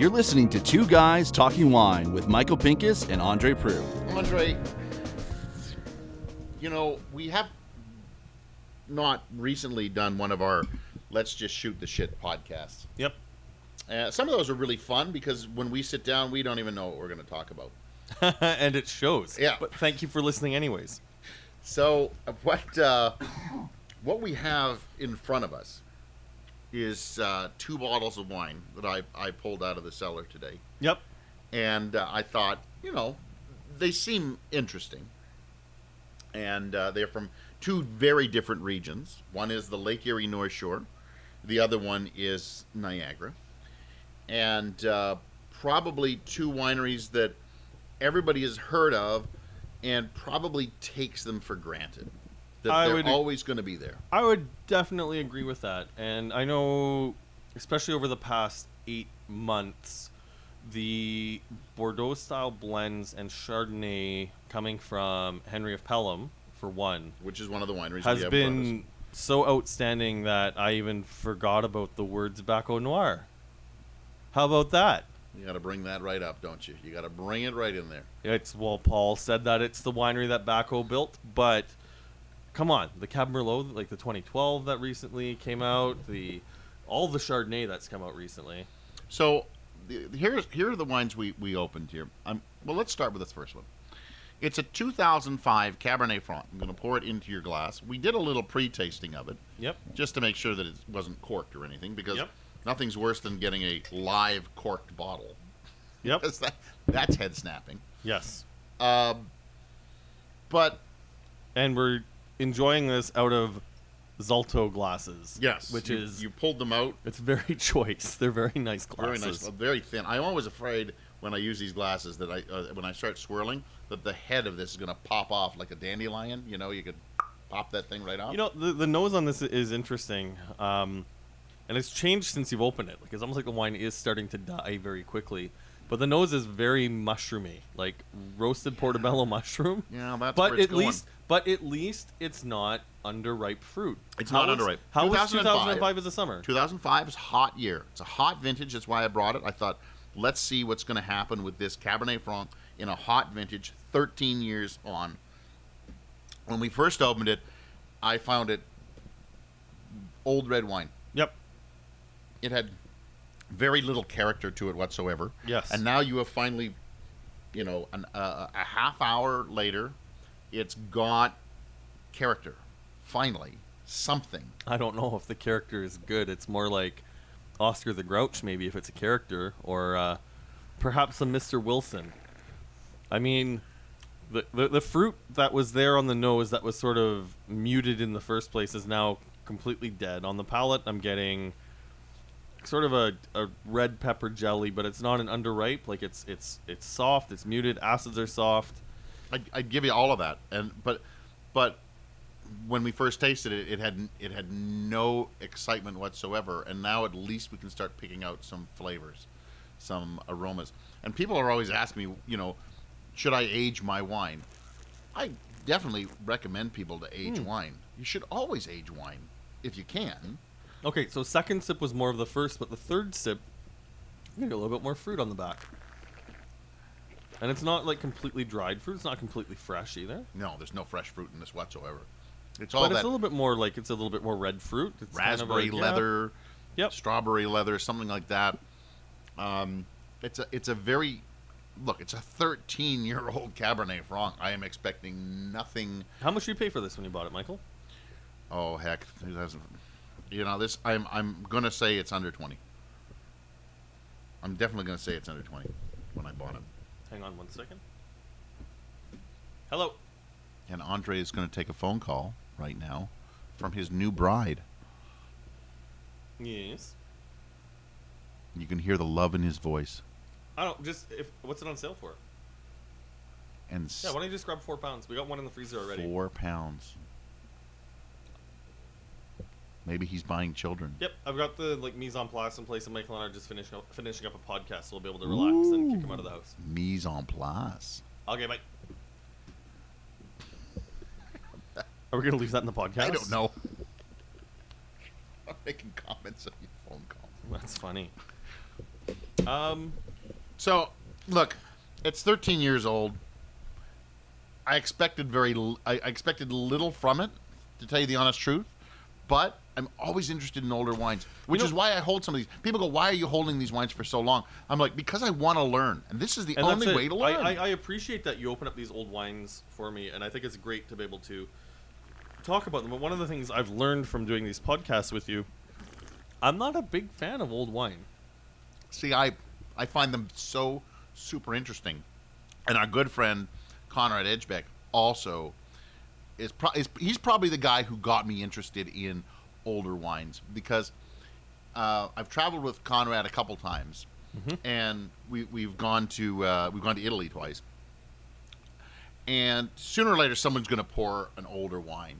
You're listening to Two Guys Talking Wine with Michael Pinkus and Andre Proulx. Andre, you know, we have not recently done one of our let's just shoot the shit podcasts. Yep. Uh, some of those are really fun because when we sit down, we don't even know what we're going to talk about. and it shows. Yeah. But thank you for listening, anyways. So uh, what uh, what we have in front of us is uh, two bottles of wine that I, I pulled out of the cellar today, Yep. and uh, I thought, you know, they seem interesting, and uh, they're from two very different regions. One is the Lake Erie North Shore, the other one is Niagara, and uh, probably two wineries that everybody has heard of and probably takes them for granted that I they're would- always going to be there. I would definitely agree with that. And I know, especially over the past eight months, the Bordeaux style blends and Chardonnay coming from Henry of Pelham, for one, Which is one of the wineries we has have in front of us. been so outstanding that I even forgot about the words Baco Noir. How about that? You got to bring that right up, don't you? You got to bring it right in there. It's well, Paul said that it's the winery that Baco built, but come on, the Cab Merlot, like the 2012 that recently came out, the all the Chardonnay that's come out recently. So the, here's here are the wines we, we opened here. Um, well, let's start with this first one. It's a 2005 Cabernet Franc. I'm going to pour it into your glass. We did a little pre-tasting of it Yep. just to make sure that it wasn't corked or anything because Yep. nothing's worse than getting a live corked bottle. Yep. That, that's head snapping. yes. Um, but And we're enjoying this out of Zalto glasses. yes, Which you- is you pulled them out it's very choice. They're very nice glasses. very nice, uh, very thin. I'm always afraid when I use these glasses that I uh, when I start swirling that the head of this is going to pop off like a dandelion. You know, you could pop that thing right off. You know, the, the nose on this is interesting. Um, and it's changed since you've opened it. Like, it's almost like the wine is starting to die very quickly. But the nose is very mushroomy, like roasted portobello mushroom. Yeah, that's but where it's at going. least, but at least it's not underripe fruit. It's How not was- underripe. How was 2005 2005 as a summer? 2005 is a hot year. It's a hot vintage. That's why I brought it. I thought, let's see what's going to happen with this Cabernet Franc in a hot vintage, 13 years on. When we first opened it, I found it old red wine. Yep. It had very little character to it whatsoever. Yes. And now you have finally, you know, an, uh, a half hour later, it's got character. Finally, something. I don't know if the character is good. It's more like Oscar the Grouch, maybe if it's a character, or uh, perhaps a Mr. Wilson. I mean, the, the the fruit that was there on the nose that was sort of muted in the first place is now completely dead. On the palate, I'm getting sort of a, a red pepper jelly, but it's not an underripe. Like it's it's it's soft. It's muted. Acids are soft. I'd, I'd give you all of that, and but but when we first tasted it, it had it had no excitement whatsoever, and now at least we can start picking out some flavors, some aromas. And people are always asking me, you know, should I age my wine? I definitely recommend people to age hmm. wine. You should always age wine if you can. Okay, so second sip was more of the first, but the third sip, you get a little bit more fruit on the back. And it's not like completely dried fruit. It's not completely fresh either. No, there's no fresh fruit in this whatsoever. It's all but it's a little bit more like it's a little bit more red fruit. It's kind of a- raspberry yeah. leather, Yep. strawberry leather, something like that. Um, it's a it's a very look. It's a 13 year old Cabernet Franc. I am expecting nothing. How much did you pay for this when you bought it, Michael? Oh heck. You know this. I'm I'm gonna say it's under 20. I'm definitely gonna say it's under 20 when I bought it. Hang on one second. Hello. And Andre is going to take a phone call right now from his new bride. Yes. You can hear the love in his voice. I don't just if what's it on sale for? And Yeah, why don't you just grab four pounds? We got one in the freezer already. four pounds. Maybe he's buying children. Yep, I've got the like mise en place in place, and Michael and I are just finishing up finishing up a podcast, so we'll be able to relax and kick him out of the house. Mise en place. Okay, bye. Are we gonna leave that in the podcast? I don't know. I'm making comments on your phone call. That's funny. Um, So, look, it's 13 years old. I expected very, I I expected little from it, to tell you the honest truth. But I'm always interested in older wines, which know- is why I hold some of these. People go, "Why are you holding these wines for so long?" I'm like, because I want to learn, and this is the only way to I, learn. I, I appreciate that you open up these old wines for me, and I think it's great to be able to talk about them. But one of the things I've learned from doing these podcasts with you, I'm not a big fan of old wine. See, I I find them so super interesting, and our good friend Conrad Ejbich also is, pro- is he's probably the guy who got me interested in older wines because uh, I've traveled with Conrad a couple times, and we we've gone to uh, we've gone to Italy twice. And sooner or later, someone's going to pour an older wine.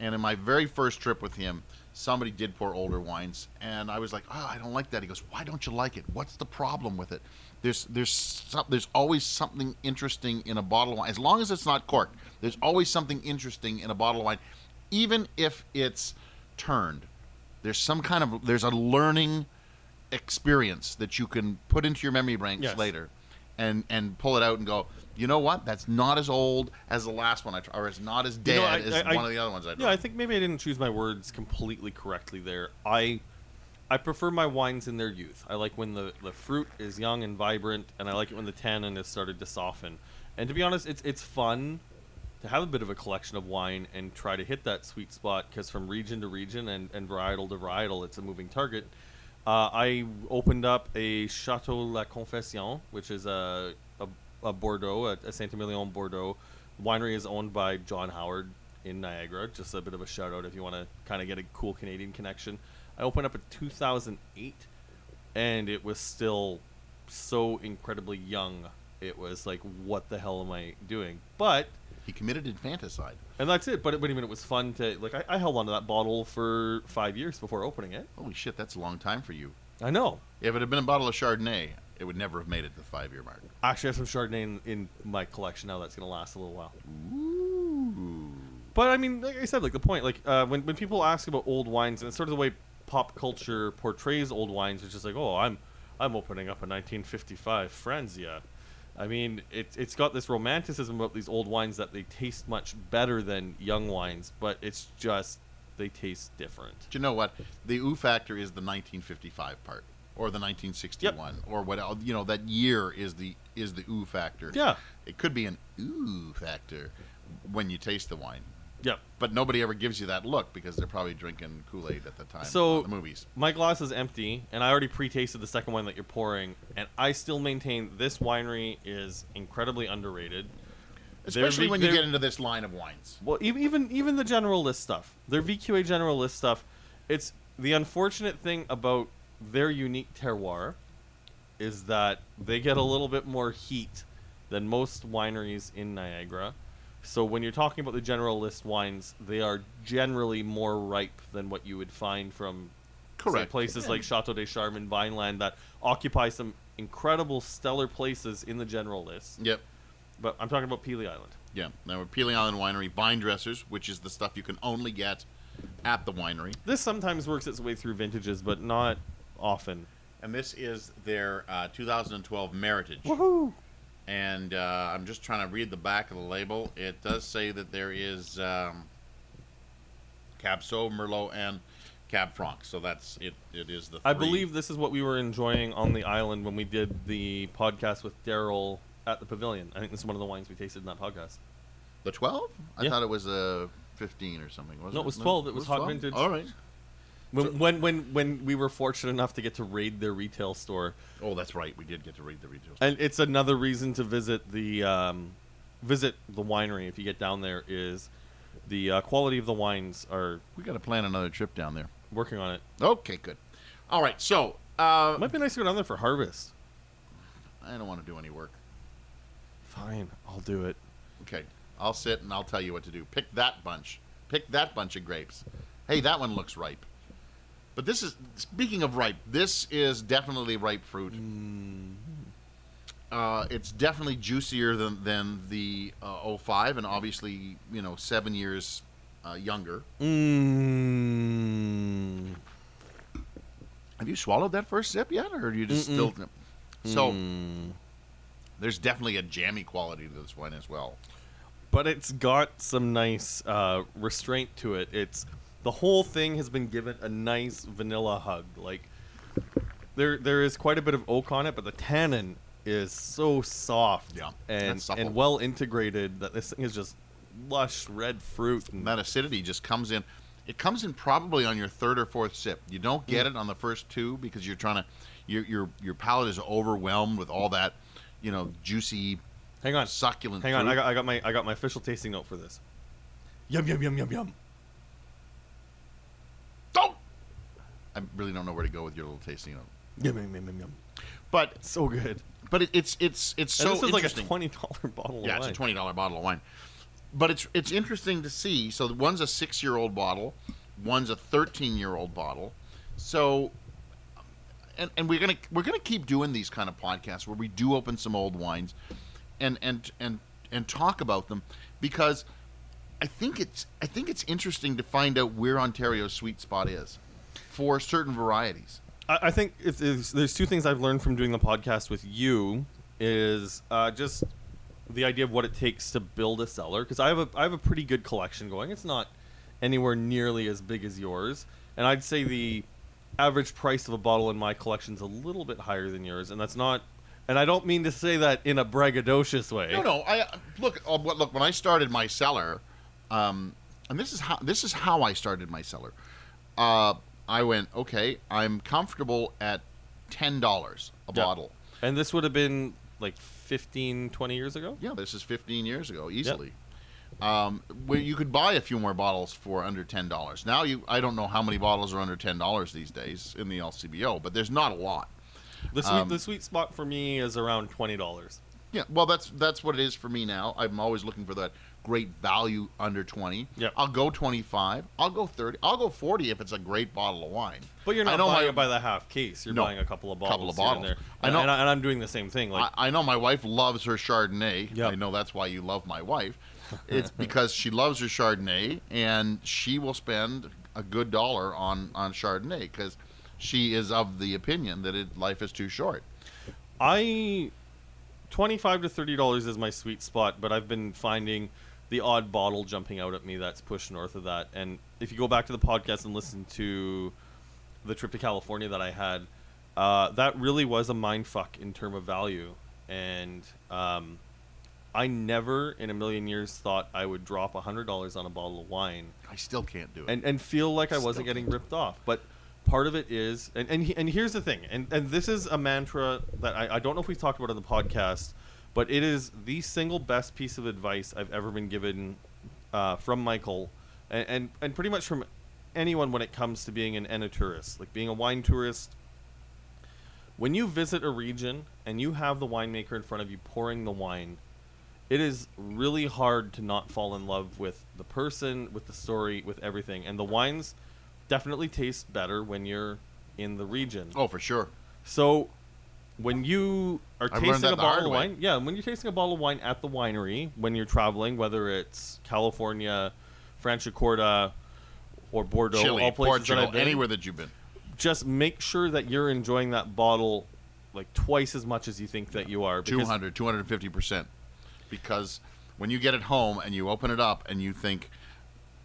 And in my very first trip with him, somebody did pour older wines, and I was like, "Oh, I don't like that." He goes, "Why don't you like it? What's the problem with it?" There's there's some, there's always something interesting in a bottle of wine, as long as it's not corked. There's always something interesting in a bottle of wine, even if it's turned. There's some kind of there's a learning experience that you can put into your memory banks Yes. later, and and pull it out and go. You know what? That's not as old as the last one I tried, or it's not as dead You know, I- as I- I- one of the other ones I tried. Yeah, I think maybe I didn't choose my words completely correctly there. I I prefer my wines in their youth. I like when the, the fruit is young and vibrant, and I like it when the tannin has started to soften. And to be honest, it's it's fun to have a bit of a collection of wine and try to hit that sweet spot because from region to region and, and varietal to varietal, it's a moving target. Uh, I opened up a Chateau La Confession, which is a, a, a Bordeaux, a, a Saint Emilion Bordeaux. Winery is owned by John Howard in Niagara. Just a bit of a shout out if you want to kind of get a cool Canadian connection. I opened up in 2008, and it was still so incredibly young. It was like, what the hell am I doing? But he committed infanticide. and that's it. But, but I mean, it was fun to like. I, I held onto that bottle for five years before opening it. Holy shit, that's a long time for you. I know. If it had been a bottle of Chardonnay, it would never have made it to the five year mark. Actually, I have some Chardonnay in, in my collection now. That's gonna last a little while. Ooh. But I mean, like I said, like the point, like uh, when when people ask about old wines, and it's sort of the way pop culture portrays old wines, it's just like, oh, I'm I'm opening up a 1955 Franzia. I mean, it, it's got this romanticism about these old wines that they taste much better than young wines, but it's just they taste different. Do you know what? The ooh factor is the 1955 part, or the 1961, or what? Uh, you know, that year is the is the ooh factor. Yeah. It could be an ooh factor when you taste the wine, Yep. but nobody ever gives you that look because they're probably drinking Kool Aid at the time. So- the movies. My glass is empty, and I already pre-tasted the second wine that you're pouring, and I still maintain this winery is incredibly underrated. Especially V- when you get into this line of wines. Well, even even the general list stuff, their VQA general list stuff, it's the unfortunate thing about their unique terroir is that they get a little bit more heat than most wineries in Niagara. So when you're talking about the general list wines, they are generally more ripe than what you would find from say, places Yeah. like Chateau des Charmes and Vineland that occupy some incredible stellar places in the general list. Yep. But I'm talking about Pelee Island. Yeah. Now we're Pelee Island Winery vine dressers, which is the stuff you can only get at the winery. This sometimes works its way through vintages, but not often. And this is their uh, 2012 Meritage. Woohoo! And uh, I'm just trying to read the back of the label. It does say that there is um, Cab Sauv, Merlot, and Cab Franc. So that's it. It is the. I believe this is what we were enjoying on the island when we did the podcast with Daryl at the pavilion. I think this is one of the wines we tasted in that podcast. the 12. I Yeah. thought it was a 15 or something. Wasn't No, it was 12. It was hot vintage. All right. When, when when when we were fortunate enough to get to raid their retail store, Oh, that's right. We did get to read the retail. store. and it's another reason to visit the um, visit the winery if you get down there. Is the uh, quality of the wines are We got to plan another trip down there. working on it. Okay, good. All right. So uh, Might be nice to go down there for harvest. I don't want to do any work. Fine, I'll do it. Okay, I'll sit and I'll tell you what to do. Pick that bunch. Pick that bunch of grapes. Hey, that one looks ripe. But this is speaking of ripe. This is definitely ripe fruit. Uh, it's definitely juicier than than the uh, 05 and obviously you know seven years uh, younger. Mmm. Have you swallowed that first sip yet, or are you just Mm-mm. still? So Hmm. there's definitely a jammy quality to this wine as well. but it's got some nice uh, restraint to it. It's the whole thing has been given a nice vanilla hug. Like there, there is quite a bit of oak on it, but the tannin is so soft Yeah, and and well integrated that this thing is just lush red fruit. And, that acidity just comes in. It comes in probably on your third or fourth sip. You don't get mm. it on the first two because you're trying to, your your your palate is overwhelmed with all that, you know, juicy, hang on, succulent. hang on. I got, I got my, I got my official tasting note for this. Yum yum yum yum yum. Don't. I really don't know where to go with your little tasting note, Yum yum yum yum yum. but So good. but it, it's it's it's And so this is like a twenty dollar bottle of wine. yeah, it's a twenty dollar bottle of wine. But it's it's interesting to see. So one's a six year old bottle, one's a thirteen year old bottle. So, and and we're gonna we're gonna keep doing these kind of podcasts where we do open some old wines, and and and and talk about them because I think it's I think it's interesting to find out where Ontario's sweet spot is for certain varieties. I, I think if there's, there's two things I've learned from doing the podcast with you is uh, just the idea of what it takes to build a cellar because I have a I have a pretty good collection going. It's not anywhere nearly as big as yours, and I'd say the average price of a bottle in my collection is a little bit higher than yours, and that's not. And I don't mean to say that in a braggadocious way. No, no. I look. uh, Look, when I started my cellar, um, and this is how this is how I started my cellar. Uh, I went, okay, I'm comfortable at ten dollars a Yeah. bottle. And this would have been like 15, 20 years ago. Yeah, this is 15 years ago, easily. Um, where you could buy a few more bottles for under ten dollars. Now you, I don't know how many bottles are under ten dollars these days in the LCBO, but there's not a lot. The sweet, Um, the sweet spot for me is around twenty dollars. Yeah, well, that's that's what it is for me now. I'm always looking for that great value under twenty. Yep. I'll go twenty five. I'll go thirty. I'll go forty if it's a great bottle of wine. But you're not I know buying my- it by the half case. You're No, buying a couple of bottles. couple of and bottles. there. I know- and, I, and I'm doing the same thing. Like, I, I know my wife loves her Chardonnay. Yep. I know that's why you love my wife. It's because she loves her Chardonnay, and she will spend a good dollar on on Chardonnay because she is of the opinion that it, life is too short. I twenty-five to thirty dollars is my sweet spot, but I've been finding the odd bottle jumping out at me that's pushed north of that. And if you go back to the podcast and listen to the trip to California that I had, uh, that really was a mind fuck in term of value. And um, I never in a million years thought I would drop hundred dollars on a bottle of wine I still can't do it. and and feel like I wasn't getting ripped off. But part of it is, and and, and here's the thing, and and this is a mantra that I, I don't know if we've talked about on the podcast, but it is the single best piece of advice I've ever been given uh, from Michael, and, and and pretty much from anyone when it comes to being an enotourist, like being a wine tourist. When you visit a region and you have the winemaker in front of you pouring the wine, it is really hard to not fall in love with the person, with the story, with everything. And the wines definitely taste better when you're in the region. oh, for sure. So when you are I've tasting a bottle of wine, yeah, when you're tasting a bottle of wine at the winery, when you're traveling, whether it's California, Franciacorta, or Bordeaux, Chile, all places Portugal, that I've been, anywhere that you've been. just make sure that you're enjoying that bottle like twice as much as you think that you are. because- 200 250% because when you get it home and you open it up and you think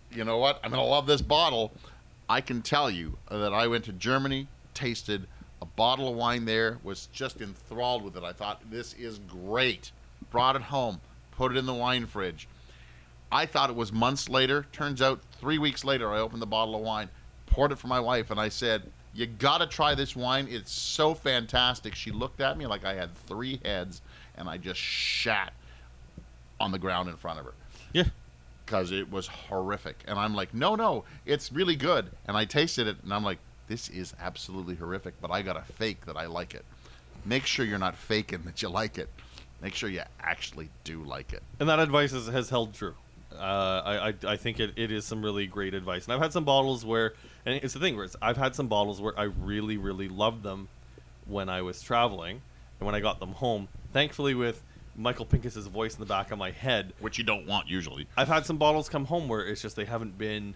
you know what i'm going to love this bottle i can tell you that i went to germany tasted a bottle of wine there was just enthralled with it. I thought this is great. Brought it home put it in the wine fridge. I thought it was months later. Turns out three weeks later i opened the bottle of wine poured it for my wife and i said you gotta try this wine. It's so fantastic. She looked at me like i had three heads and i just shat on the ground in front of her. Yeah. because it was horrific. And I'm like, no, no, it's really good. And I tasted it, and I'm like, this is absolutely horrific, but I got to fake that I like it. Make sure you're not faking that you like it. Make sure you actually do like it. And that advice is, has held true. Uh, I, I, I think it, it is some really great advice. And I've had some bottles where, and it's the thing where I've had some bottles where I really, really loved them when I was traveling. And when I got them home, thankfully with Michael Pinkus's voice in the back of my head, Which you don't want usually. I've had some bottles come home where it's just they haven't been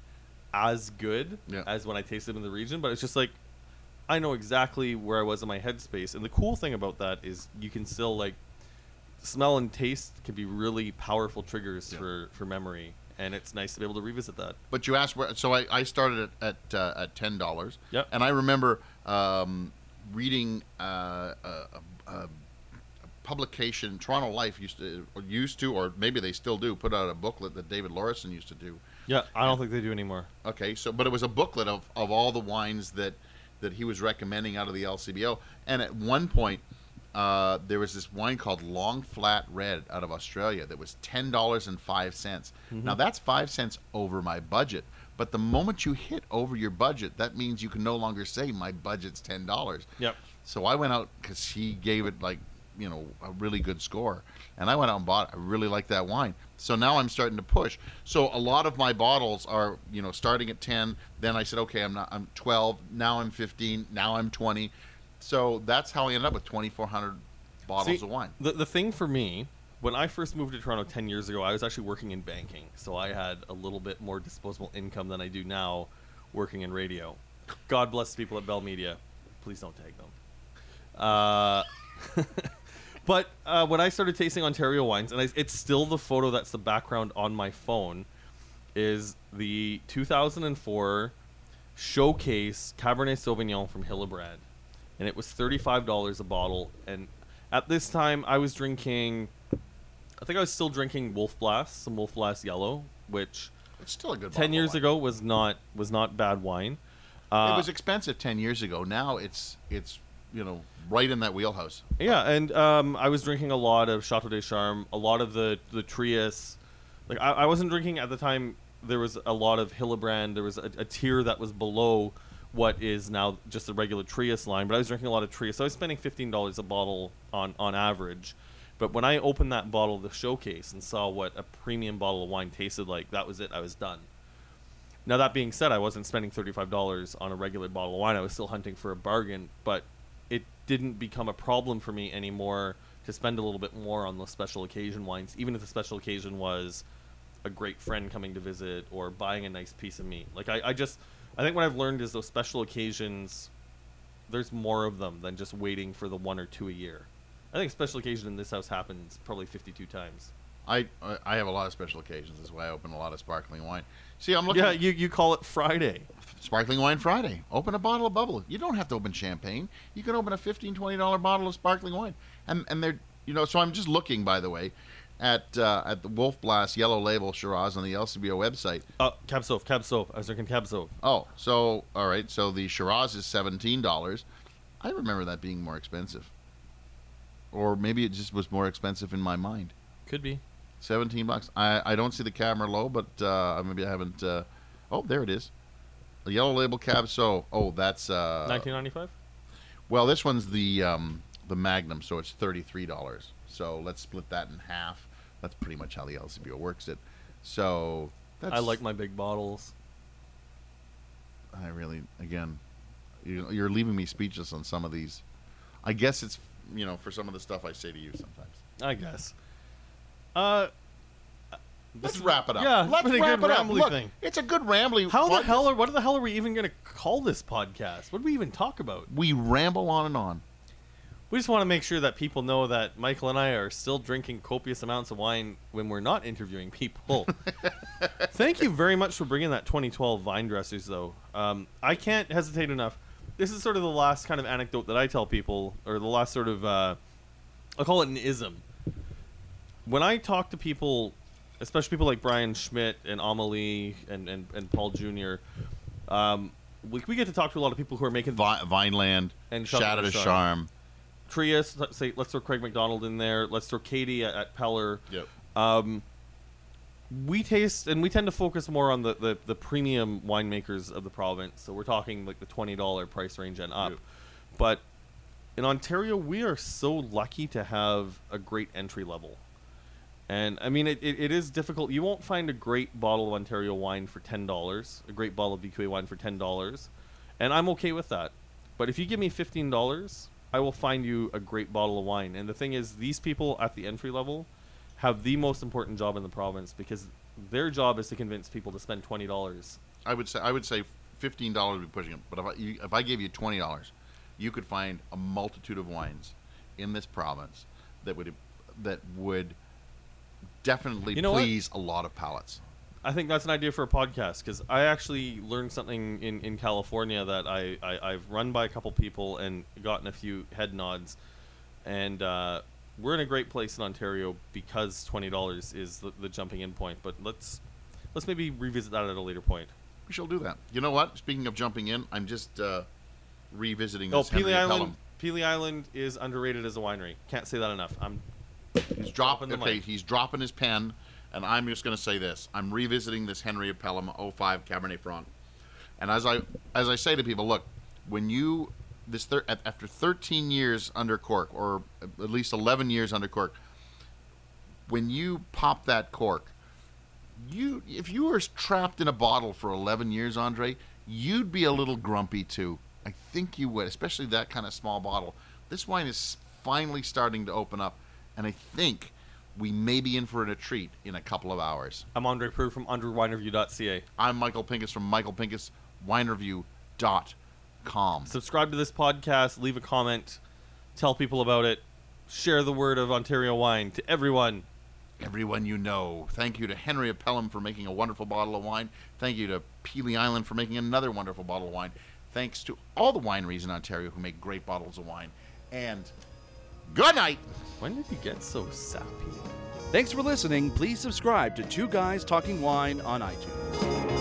as good Yeah. as when I tasted them in the region, but it's just like I know exactly where I was in my headspace. And the cool thing about that is you can still like smell and taste can be really powerful triggers Yeah. for for memory, and it's nice to be able to revisit that. But you asked where, so I, I started at at, uh, at ten dollars. Yep. And I remember um, reading uh, a, a, a publication. Toronto Life used to or used to, or maybe they still do, put out a booklet that David Lawrason used to do. Yeah, I don't think they do anymore. Okay, so but it was a booklet of, of all the wines that that he was recommending out of the LCBO, and at one point. Uh, there was this wine called Long Flat Red out of Australia that was ten dollars and five cents. Now that's five cents over my budget, but the moment you hit over your budget, that means you can no longer say my budget's ten dollars. Yep. So I went out because he gave it like you know a really good score, and I went out and bought. it. I really like that wine. So now I'm starting to push. So a lot of my bottles are you know starting at ten. Then I said okay, I'm not. I'm 12. Now I'm 15. Now I'm 20. So that's how I ended up with 2,400 bottles See, of wine. The, the thing for me, when I first moved to Toronto 10 years ago, I was actually working in banking. So I had a little bit more disposable income than I do now working in radio. God bless the people at Bell Media. Please don't tag them. Uh, but uh, when I started tasting Ontario wines, and I, it's still the photo that's the background on my phone, is the 2004 showcase Cabernet Sauvignon from Hillebrand, and it was thirty-five dollars a bottle. And at this time, I was drinking. I think I was still drinking Wolf Blass, some Wolf Blass Yellow, which It's still a good. ten years ago was not was not bad wine. Uh, it was expensive 10 years ago. Now it's it's you know right in that wheelhouse. Yeah, and um, I was drinking a lot of Chateau des Charmes, a lot of the the Trius. Like I, I wasn't drinking at the time. There was a lot of Hillebrand. There was a, a tier that was below what is now just the regular Trius line. But I was drinking a lot of Trius, so I was spending fifteen dollars a bottle on on average. But when I opened that bottle of the showcase and saw what a premium bottle of wine tasted like, that was it. I was done. Now that being said, I wasn't spending thirty-five dollars on a regular bottle of wine. I was still hunting for a bargain, but didn't become a problem for me anymore to spend a little bit more on the special occasion wines, even if the special occasion was a great friend coming to visit or buying a nice piece of meat. Like I, I just, I think what I've learned is those special occasions. There's more of them than just waiting for the one or two a year. I think special occasion in this house happens probably 52 times. I I- I have a lot of special occasions. That's why I open a lot of sparkling wine. See, I'm looking. Yeah, you, you call it Friday. Sparkling Wine Friday. Open a bottle of bubble. You don't have to open champagne. You can open a $15, $20 bottle of sparkling wine. And and they're you know, so I'm just looking by the way at uh, at the Wolf Blass Yellow Label Shiraz on the LCBO website. Uh, Cab Sauv, Cab Sauv. I was drinking Cab Sauv. Oh, so all right, so the Shiraz is $17. I remember that being more expensive. Or maybe it just was more expensive in my mind. Could be. 17 bucks. I, I don't see the camera low, but uh, maybe I haven't. Uh, oh, there it is. The yellow label cab. So, oh, that's. Uh, 1995. well, this one's the um, the Magnum, so it's thirty three dollars. So let's split that in half. That's pretty much how the LCBO works it. So that's. I like my big bottles. I really, again, you, you're leaving me speechless on some of these. I guess it's you know for some of the stuff I say to you sometimes. I guess. Uh, Let's is- wrap it up. Yeah, let's wrap good it up. Look, thing. it's a good rambly. How the hell are what the hell are we even gonna call this podcast? What do we even talk about? we ramble on and on? We just want to make sure that people know that Michael and I are still drinking copious amounts of wine when we're not interviewing people. Thank you very much for bringing that 2012 Vine Dressers, though. Um, I can't hesitate enough. This is sort of the last kind of anecdote that I tell people, or the last sort of, uh, I'll call it an ism. When I talk to people, especially people like Brian Schmidt and Amelie and, and, and Paul Jr., um, we, we get to talk to a lot of people who are making Vi- Vineland And Shadow to Charm. Trius. Let's say let's throw Craig McDonald in there. Let's throw Katie at, at Peller. Yep. Um, we taste and we tend to focus more on the, the, the premium winemakers of the province. So we're talking like the twenty dollar price range and up. Yep. But in Ontario, we are so lucky to have a great entry level. And I mean, it, it, it is difficult. You won't find a great bottle of Ontario wine for ten dollars, a great bottle of VQA wine for ten dollars, and I'm okay with that. But if you give me fifteen dollars, I will find you a great bottle of wine. And the thing is, these people at the entry level have the most important job in the province because their job is to convince people to spend twenty dollars. I would say I would say fifteen dollars would be pushing it. But if I you, if I gave you twenty dollars, you could find a multitude of wines in this province that would that would definitely You know what? please a lot of palates. I think that's an idea for a podcast because I actually learned something in, in California that I, I I've run by a couple people and gotten a few head nods, and uh, we're in a great place in Ontario because twenty dollars is the, the jumping in point. But let's let's maybe revisit that at a later point. We shall do that. You know what? Speaking of jumping in, I'm just uh, revisiting Oh, Pelee Island. Pelham. Pelee Island is underrated as a winery. Can't say that enough. I'm He's dropping the Okay, mic. he's dropping his pen, and I'm just going to say this: I'm revisiting this Henry Pelham 05 Cabernet Franc, and as I as I say to people, look, when you this thir- after 13 years under cork, or at least 11 years under cork, when you pop that cork, you if you were trapped in a bottle for 11 years, Andre, you'd be a little grumpy too. I think you would, especially that kind of small bottle. This wine is finally starting to open up, and I think we may be in for a treat in a couple of hours. I'm Andre Proulx from underwinereview.ca. I'm Michael Pinkus from michaelpinkuswinereview.com. Subscribe to this podcast, leave a comment, tell people about it, share the word of Ontario wine to everyone. Everyone you know. Thank you to Henry of Pelham for making a wonderful bottle of wine. Thank you to Pelee Island for making another wonderful bottle of wine. Thanks to all the wineries in Ontario who make great bottles of wine. And good night. When did you get so sappy? Thanks for listening. Please subscribe to Two Guys Talking Wine on iTunes.